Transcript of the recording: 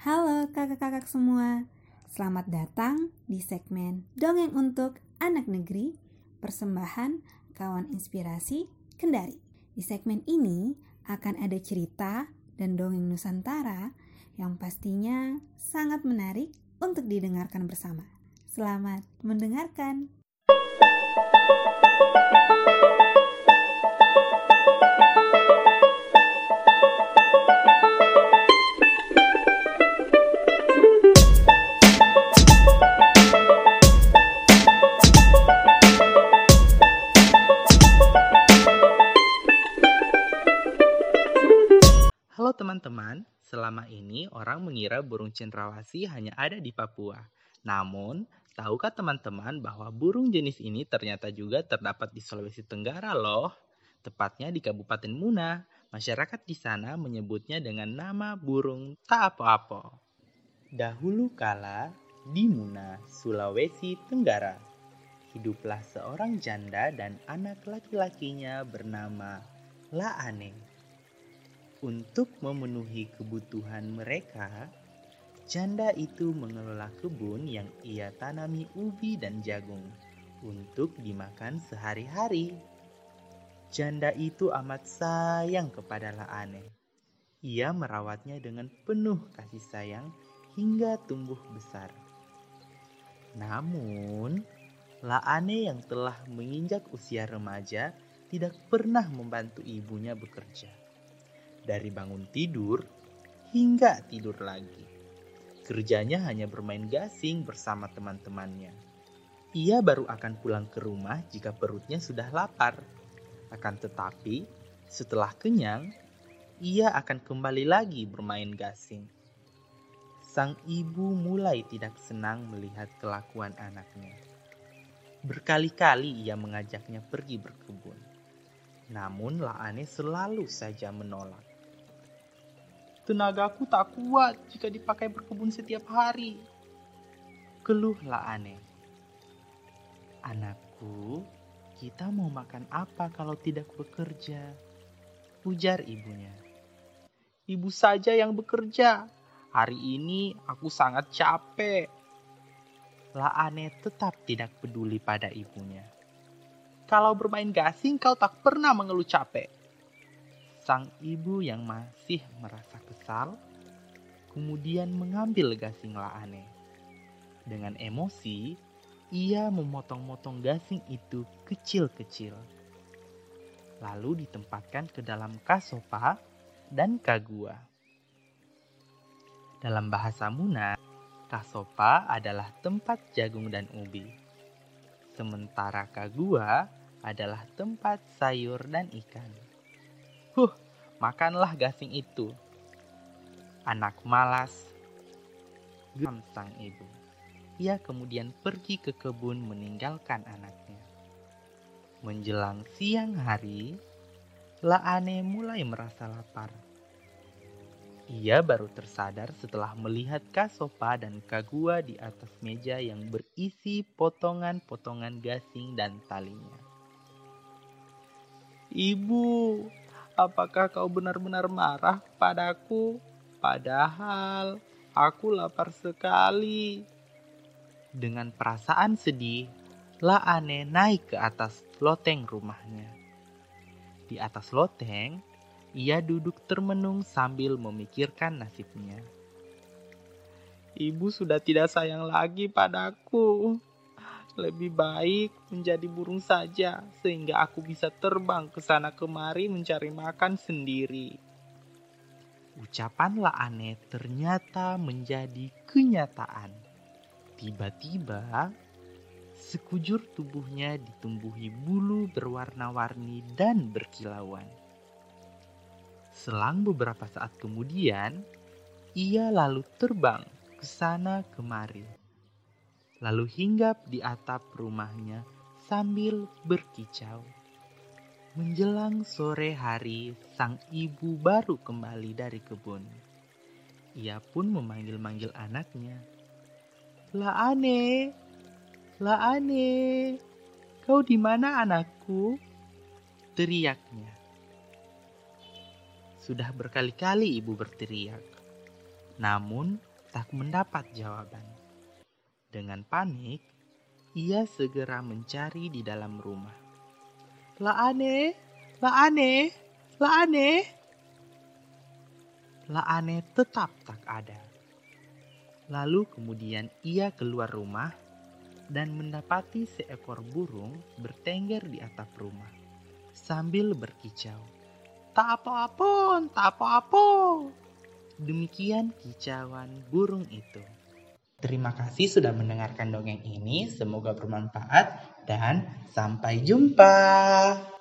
Halo kakak-kakak semua, selamat datang di segmen Dongeng untuk Anak Negeri, persembahan kawan inspirasi Kendari. Di segmen ini akan ada cerita dan dongeng Nusantara yang pastinya sangat menarik untuk didengarkan bersama. Selamat mendengarkan. Selama ini orang mengira burung cendrawasih hanya ada di Papua. Namun, tahukah teman-teman bahwa burung jenis ini ternyata juga terdapat di Sulawesi Tenggara loh? Tepatnya di Kabupaten Muna. Masyarakat di sana menyebutnya dengan nama burung taapo-apo. Dahulu kala, di Muna, Sulawesi Tenggara, hiduplah seorang janda dan anak laki-lakinya bernama Laane. Untuk memenuhi kebutuhan mereka, janda itu mengelola kebun yang ia tanami ubi dan jagung untuk dimakan sehari-hari. Janda itu amat sayang kepada Laane. Ia merawatnya dengan penuh kasih sayang hingga tumbuh besar. Namun, Laane yang telah menginjak usia remaja tidak pernah membantu ibunya bekerja dari bangun tidur hingga tidur lagi. Kerjanya hanya bermain gasing bersama teman-temannya. Ia baru akan pulang ke rumah jika perutnya sudah lapar. Akan tetapi, setelah kenyang, ia akan kembali lagi bermain gasing. Sang ibu mulai tidak senang melihat kelakuan anaknya. Berkali-kali ia mengajaknya pergi berkebun. Namun Laane selalu saja menolak. Tenagaku tak kuat jika dipakai berkebun setiap hari. Keluhlah aneh. Anakku, kita mau makan apa kalau tidak bekerja? Ujar ibunya. Ibu saja yang bekerja. Hari ini aku sangat capek. Laane tetap tidak peduli pada ibunya. Kalau bermain gasing kau tak pernah mengeluh capek sang ibu yang masih merasa kesal kemudian mengambil gasing Laane. Dengan emosi, ia memotong-motong gasing itu kecil-kecil. Lalu ditempatkan ke dalam kasopa dan kagua. Dalam bahasa Muna, kasopa adalah tempat jagung dan ubi. Sementara kagua adalah tempat sayur dan ikan. Huh, makanlah gasing itu. Anak malas, geram sang ibu. Ia kemudian pergi ke kebun meninggalkan anaknya. Menjelang siang hari, Laane mulai merasa lapar. Ia baru tersadar setelah melihat kasopa dan kagua di atas meja yang berisi potongan-potongan gasing dan talinya. Ibu, apakah kau benar-benar marah padaku? Padahal aku lapar sekali. Dengan perasaan sedih, Laane naik ke atas loteng rumahnya. Di atas loteng, ia duduk termenung sambil memikirkan nasibnya. Ibu sudah tidak sayang lagi padaku. Lebih baik menjadi burung saja, sehingga aku bisa terbang ke sana kemari mencari makan sendiri. Ucapan Laane ternyata menjadi kenyataan. Tiba-tiba, sekujur tubuhnya ditumbuhi bulu berwarna-warni dan berkilauan. Selang beberapa saat kemudian, ia lalu terbang ke sana kemari lalu hinggap di atap rumahnya sambil berkicau. Menjelang sore hari, sang ibu baru kembali dari kebun. Ia pun memanggil-manggil anaknya. Laane, Laane, kau di mana anakku? Teriaknya. Sudah berkali-kali ibu berteriak. Namun tak mendapat jawaban. Dengan panik, ia segera mencari di dalam rumah. La aneh, la aneh, la aneh. La aneh tetap tak ada. Lalu kemudian ia keluar rumah dan mendapati seekor burung bertengger di atap rumah sambil berkicau. Tak apa-apa, tak apa-apa. Demikian kicauan burung itu. Terima kasih sudah mendengarkan dongeng ini. Semoga bermanfaat dan sampai jumpa.